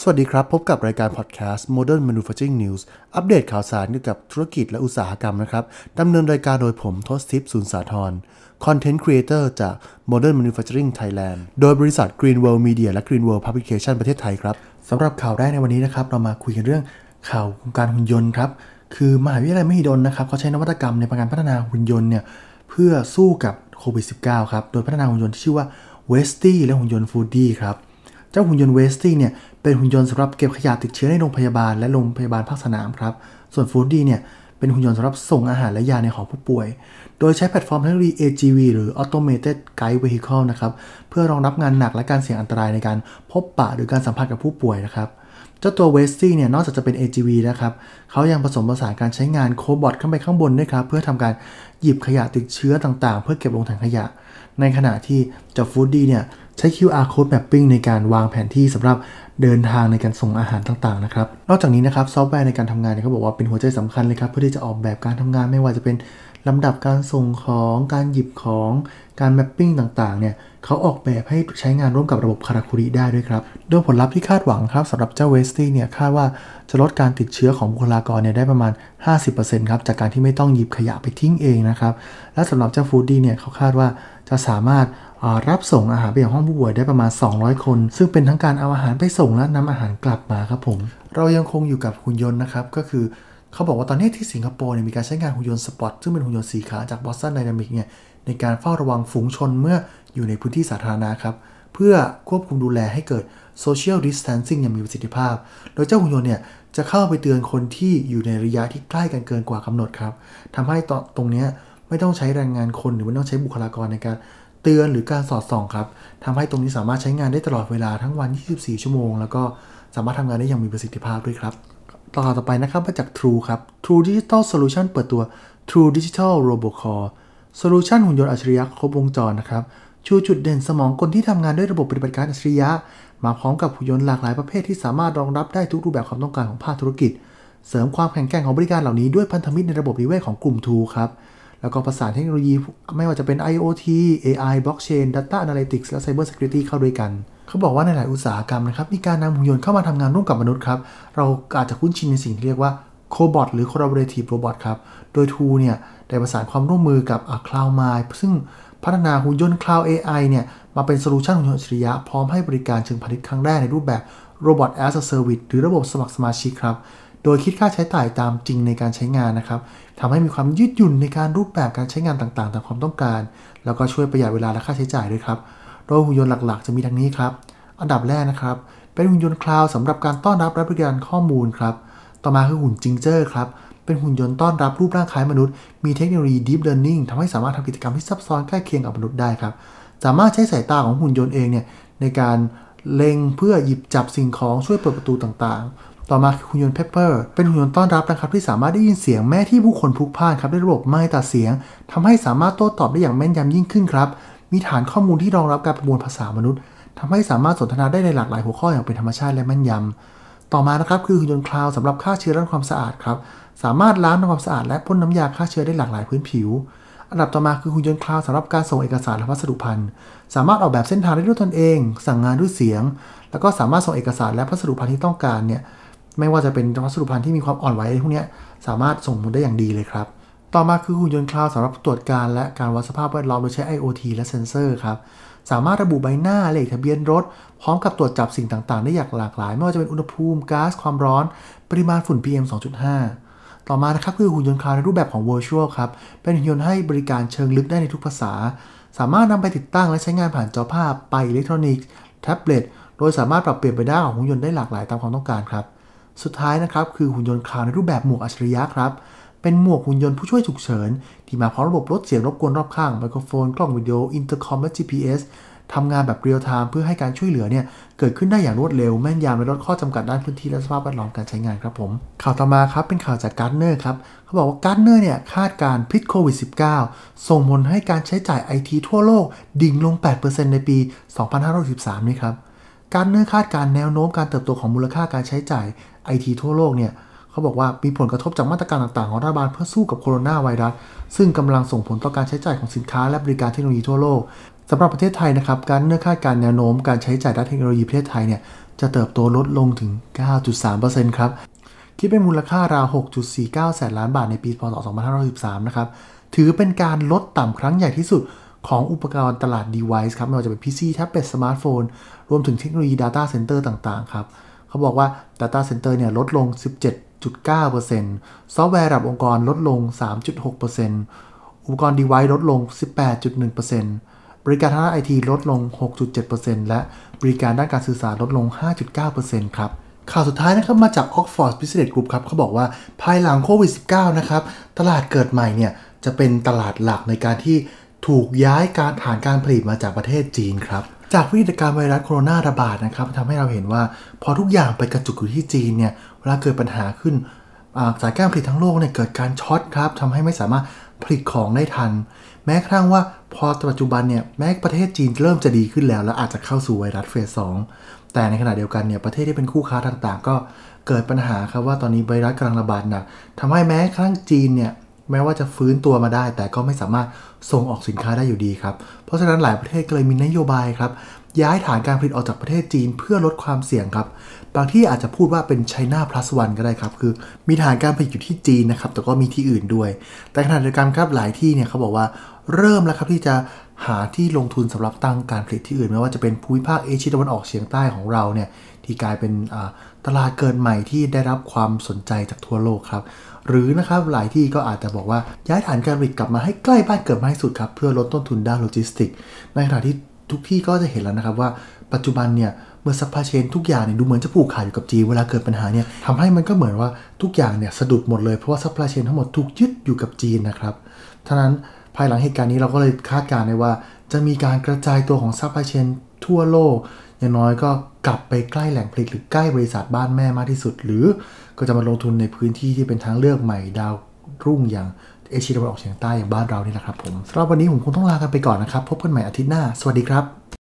สวัสดีครับ พบกับรายการพอดแคสต์ Modern Manufacturing News อัปเดตข่าวสารเกี่ยวกับธุรกิจและอุตสาหกรรมนะครับดำเนินรายการโดยผมทศทิพย์สุนสาธร Content Creator จาก Modern Manufacturing Thailand โดยบริษัท Green World Media และ Green World Publication ประเทศไทยครับสำหรับข่าวแรกในวันนี้นะครับ เรามาคุยกันเรื่องข่าววงการหุ่นยนต์ครับ คือมหาวิทยาลัยมหิดลนะครับเขาใช้นวัตกรรมในการพัฒนาหุ่นยนต์เนี่ยเพื่อสู้กับโควิด -19 ครับ โดยพัฒนาหุ่นยนต์ที่ชื่อว่า w e s t y และหุ่นยนต์ Foodie ครับ เจ้าหุ่นยนต์เวสตี้เนี่ยเป็นหุ่นยนต์สำหรับเก็บขยะติดเชื้อในโรงพยาบาลและโรงพยาบาลภาคสนามครับ ส่วนฟูดดี้เนี่ยเป็นหุ่นยนต์สำหรับส่งอาหารและยาในหอผู้ป่วย โดยใช้แพลตฟอร์มเทคโนโลยี AGV หรือ Automated Guide Vehicle นะครับ เพื่อรองรับงานหนักและการเสี่ยงอันตรายในการพบปะหรือการสัมผัสกับผู้ป่วยนะครับ เจ้าตัวเวสตี้เนี่ย นอกจากจะเป็น AGV นะครับ เขายังผสมผสานการใช้งาน cobot ขึ้นไปข้างบนด้วยครับ เพื่อทำการหยิบขยะติดเชื้อต่างๆ เพื่อเก็บลงถังขยะ ในขณะที่เจ้าฟูดดี้เนี่ย ใช้ QR code mapping ในการวางแผนที่สำหรับเดินทางในการส่งอาหารต่างๆนะครับ นอกจากนี้นะครับซอฟต์แวร์ในการทำงานเนี่ยเขาบอกว่าเป็นหัวใจสำคัญเลยครับ เพื่อที่จะออกแบบการทำงานไม่ว่าจะเป็นลำดับการส่งของ การหยิบของ การ mapping ต่างๆเนี่ยเขาออกแบบให้ใช้งานร่วมกับระบบคาราคุริได้ด้วยครับ โดยผลลัพธ์ที่คาดหวังครับสำหรับเจ้าเวสตี้เนี่ยคาดว่าจะลดการติดเชื้อของบุคลากรเนี่ยได้ประมาณ 50%ครับจากการที่ไม่ต้องหยิบขยะไปทิ้งเองนะครับ และสำหรับเจ้าฟูดดี้เนี่ยเขาคาดว่าจะสามารถ รับส่งอาหารไปยังห้องผู้ป่วยได้ประมาณ 200 คน ซึ่งเป็นทั้งการเอาอาหารไปส่งและนำอาหารกลับมาครับผม เรายังคงอยู่กับหุ่นยนต์นะครับ ก็คือเขาบอกว่าตอนนี้ที่สิงคโปร์เนี่ยมีการใช้งานหุ่นยนต์สปอตซึ่งเป็นหุ่นยนต์สี่ขาจาก Boston Dynamics เนี่ยในการเฝ้าระวังฝูงชนเมื่ออยู่ในพื้นที่สาธารณะครับ เพื่อควบคุมดูแลให้เกิด social distancing อย่างมีประสิทธิภาพ โดยเจ้าหุ่นยนต์เนี่ยจะเข้าไปเตือนคนที่อยู่ในระยะที่ใกล้กันเกินกว่ากำหนดครับทำให้ตรงนี้ไม่ต้องใช้แรงงานคนหรือไม่ต้องใช้บุคลากรในการ เตือนหรือการสอดส่องครับทำให้ตรงนี้สามารถใช้งานได้ตลอดเวลาทั้งวัน 24 ชั่วโมง แล้วก็สามารถทำงานได้อย่างมีประสิทธิภาพด้วยครับ ต่อต่อไปนะครับมาจาก True ครับ True Digital Solution เปิดตัว True Digital Robocall โซลูชันหุ่นยนต์อัจฉริยะครบวงจรนะครับ ชูจุดเด่นสมองกลที่ทำงานด้วยระบบปฏิบัติการอัจฉริยะ มาพร้อมกับหุ่นยนต์หลากหลายประเภทที่สามารถรองรับได้ทุกรูปแบบความต้องการของภาคธุรกิจ เสริมความแข็งแกร่งของบริการเหล่านี้ด้วยพันธมิตรในระบบนิเวศของกลุ่ม True ครับ แล้วก็ประสานเทคโนโลยีไม่ว่าจะเป็น IoT AI Blockchain Data Analytics และ Cyber Security เข้าด้วยกัน เขาบอกว่าในหลายอุตสาหกรรมนะครับมีการนำหุ่นยนต์เข้ามาทำงานร่วมกับมนุษย์ครับเราอาจจะคุ้นชินในสิ่งที่เรียกว่า Cobot หรือ Collaborative Robot ครับ โดย Tool เนี่ยได้ประสานความร่วมมือกับ Cloudmind ซึ่งพัฒนาหุ่นยนต์ Cloud AI เนี่ยมาเป็น solution หุ่นยนต์อัจฉริยะพร้อมให้บริการเชิงพาณิชย์ครั้งแรกในรูปแบบ Robot as a Service หรือระบบสมัครสมาชิกครับ โดยคิดค่าใช้จ่ายตามจริงในการใช้งานนะครับทำให้มีความยืดหยุ่นในการรูปแบบการใช้งานต่างๆ ตามความต้องการ แล้วก็ช่วยประหยัดเวลาและค่าใช้จ่ายด้วยครับ โดยหุ่นยนต์หลักๆ จะมีดังนี้ครับ อันดับแรกนะครับ เป็นหุ่นยนต์คลาวด์สำหรับการต้อนรับและบริการข้อมูลครับ ต่อมาคือหุ่นยนต์จิงเจอร์ครับ เป็นหุ่นยนต์ต้อนรับรูปร่างคล้ายมนุษย์ มีเทคโนโลยี Deep Learning ทำให้สามารถทำกิจกรรมที่ซับซ้อนใกล้เคียงกับมนุษย์ได้ครับ สามารถใช้สายตาของหุ่นยนต์เองเนี่ยในการเล็งเพื่อหยิบจับสิ่งของช่วยเปิดประตูต่างๆ ต่อมาคือหุ่นยนต์เพปเปอร์เป็นหุ่นยนต์ต้อนรับนะครับที่สามารถได้ยินเสียงแม้ที่ผู้คนพลุกพ่านครับด้วยระบบไมค์ตัดเสียงทำให้สามารถโต้ตอบได้อย่างแม่นยำยิ่งขึ้นครับ มีฐานข้อมูลที่รองรับการประมวลภาษามนุษย์ทำให้สามารถสนทนาได้ในหลากหลายหัวข้ออย่างเป็นธรรมชาติและแม่นยำต่อมานะครับคือหุ่นยนต์คลาวด์สำหรับฆ่าเชื้อและความสะอาดครับสามารถล้างทำความสะอาดและพ่นน้ำยาฆ่าเชื้อได้หลากหลายพื้นผิวอันดับต่อมาคือหุ่นยนต์คลาวด์สำหรับการส่งเอกสารและพัสดุภัณฑ์สามารถออกแบบเส้นทางได้ด้วยตนเอง สั่งงานด้วยเสียง แล้วก็สามารถส่งเอกสารและพัสดุภัณฑ์ที่ต้องการเนี่ย ไม่ว่าจะเป็นพัสดุภัณฑ์ที่มีความอ่อนไหวพวกนี้สามารถส่งมอบได้อย่างดีเลยครับ ต่อมาคือหุ่นยนต์คลาวด์สำหรับตรวจการและการวัดสภาพแวดล้อมโดยใช้ IoT และเซ็นเซอร์ครับสามารถระบุใบหน้าเลขทะเบียนรถ พร้อมกับตรวจจับสิ่งต่าง ๆ ได้อย่างหลากหลาย ไม่ว่าจะเป็นอุณหภูมิก๊าซความร้อน ปริมาณฝุ่น PM 2.5 ต่อมานะครับคือหุ่นยนต์คลาวด์ในรูปแบบของ Virtual ครับเป็นหุ่นยนต์ให้บริการเชิงลึกได้ในทุกภาษา สามารถนำไปติดตั้งและใช้งานผ่านจอภาพป้ายอิเล็กทรอนิกส์แท็บเล็ตโดยสามารถปรับเปลี่ยนไปได้ของหุ่นยนต์ได้หลากหลายตามความต้องการครับ สุดท้ายนะครับคือหุ่นยนต์คลาวด์ในรูปแบบหมวกอัจฉริยะครับ เป็นหมวกหุ่นยนต์ผู้ช่วยฉุกเฉิน ที่มาพร้อมระบบลดเสียงรบกวนรอบข้างไมโครโฟน กล้องวิดีโอ อินเตอร์คอมและ GPS ทำงานแบบเรียลไทม์เพื่อให้การช่วยเหลือเนี่ยเกิดขึ้นได้อย่างรวดเร็วแม่นยำและลดข้อจำกัดด้านพื้นที่และสภาพแวดล้อมการใช้งานครับผมข่าวต่อมาครับเป็นข่าวจากการ์ทเนอร์ครับเขาบอกว่าการ์ทเนอร์เนี่ยคาดการณ์พิษโควิด -19 ส่งผลให้การใช้จ่ายไอทีทั่วโลกดิ่งลง 8%ในปี 2563 นี่ครับ การ์ทเนอร์คาดการณ์แนวโน้มการเติบโตของมูลค่าการใช้จ่ายไอทีทั่วโลกเนี่ยเขาบอกว่ามีผลกระทบจากมาตรการต่างๆของรัฐบาลเพื่อสู้กับโคโรนาไวรัสซึ่งกำลังส่งผลต่อการใช้จ่ายของสินค้าและบริการเทคโนโลยีทั่วโลกสำหรับประเทศไทยนะครับการ์ทเนอร์คาดการณ์แนวโน้มการใช้จ่ายด้านเทคโนโลยีประเทศไทยเนี่ยจะเติบโตลดลงถึง 9.3%ครับคิดเป็นมูลค่าราว 6.49 แสนล้านบาทในปีพศ 2513 นะครับ ถือเป็นการลดต่ำครั้งใหญ่ที่สุด ของอุปกรณ์ตลาด device ครับ ไม่ว่าจะเป็น PC แท็บเล็ตสมาร์ทโฟน รวมถึงเทคโนโลยี Data Center ต่าง ๆ ครับ เขาบอกว่า Data Center เนี่ยลดลง 17.9%ซอฟต์แวร์ระดับองค์กรลดลง 3.6%อุปกรณ์ device ลดลง 18.1%บริการทางด้านไอทีลดลง 6.7%และบริการด้านการสื่อสารลดลง 5.9%ครับข่าวสุดท้ายนะครับมาจาก Oxford Business Group ครับเขาบอกว่าภายหลังโควิด -19 นะครับ ตลาดเกิดใหม่เนี่ยจะเป็นตลาดหลักในการที่ ถูกย้ายการฐานการผลิตมาจากประเทศจีนครับ จากวิกฤตการไวรัสโคโรนาระบาดนะครับทำให้เราเห็นว่าพอทุกอย่างไปกระจุกอยู่ที่จีนเนี่ยเวลาเกิดปัญหาขึ้นสายการผลิตทั้งโลกเนี่ยเกิดการช็อตครับทำให้ไม่สามารถผลิตของได้ทัน แม้กระทั่งว่าพอปัจจุบันเนี่ยแม้ประเทศจีนเริ่มจะดีขึ้นแล้ว และอาจจะเข้าสู่ไวรัสเฟสสองแต่ในขณะเดียวกันเนี่ยประเทศที่เป็นคู่ค้าต่างๆ ก็เกิดปัญหาครับว่าตอนนี้ไวรัสกำลังระบาดหนักทำให้แม้กระทั่งจีนเนี่ย แม้ว่าจะฟื้นตัวมาได้ แต่ก็ไม่สามารถส่งออกสินค้าได้อยู่ดีครับ เพราะฉะนั้นหลายประเทศก็เลยมีนโยบายครับ ย้ายฐานการผลิตออกจากประเทศจีนเพื่อลดความเสี่ยงครับ บางที่อาจจะพูดว่าเป็น China plus one ก็ได้ครับ คือมีฐานการผลิตอยู่ที่จีนนะครับ แต่ก็มีที่อื่นด้วย แต่ขณะเดียวกันครับหลายที่เนี่ยเขาบอกว่าเริ่มแล้วครับที่จะหาที่ลงทุนสำหรับตั้งการผลิตที่อื่นไม่ว่าจะเป็นภูมิภาคเอเชียตะวันออกเฉียงใต้ของเราเนี่ย ที่กลายเป็นตลาดเกิดใหม่ที่ได้รับความสนใจจากทั่วโลกครับ หรือนะครับหลายที่ก็อาจจะบอกว่าย้ายฐานการผลิตกลับมาให้ใกล้บ้านเกิดมากที่สุดครับเพื่อลดต้นทุนด้านโลจิสติก ในขณะที่ทุกที่ก็จะเห็นแล้วนะครับว่าปัจจุบันเนี่ยเมื่อ supply chain ทุกอย่างเนี่ยดูเหมือนจะผูกขาดอยู่กับจีนเวลาเกิดปัญหาเนี่ยทำให้มันก็เหมือนว่าทุกอย่างเนี่ยสะดุดหมดเลยเพราะว่า supply chain ทั้งหมดถูกยึดอยู่กับจีนนะครับดังนั้นภายหลังเหตุการณ์นี้เราก็เลยคาดการณ์ได้ว่า จะมีการกระจายตัวของ supply chain ทั่วโลก อย่างน้อยก็กลับไปใกล้แหล่งผลิตหรือใกล้บริษัทบ้านแม่มากที่สุด หรือก็จะมาลงทุนในพื้นที่ที่เป็นทางเลือกใหม่ดาวรุ่งอย่างเอเชียตะวันออกเฉียงใต้อย่างบ้านเรานี่แหละครับผมสำหรับวันนี้ผมคงต้องลากันไปก่อนนะครับ พบกันใหม่อาทิตย์หน้า สวัสดีครับ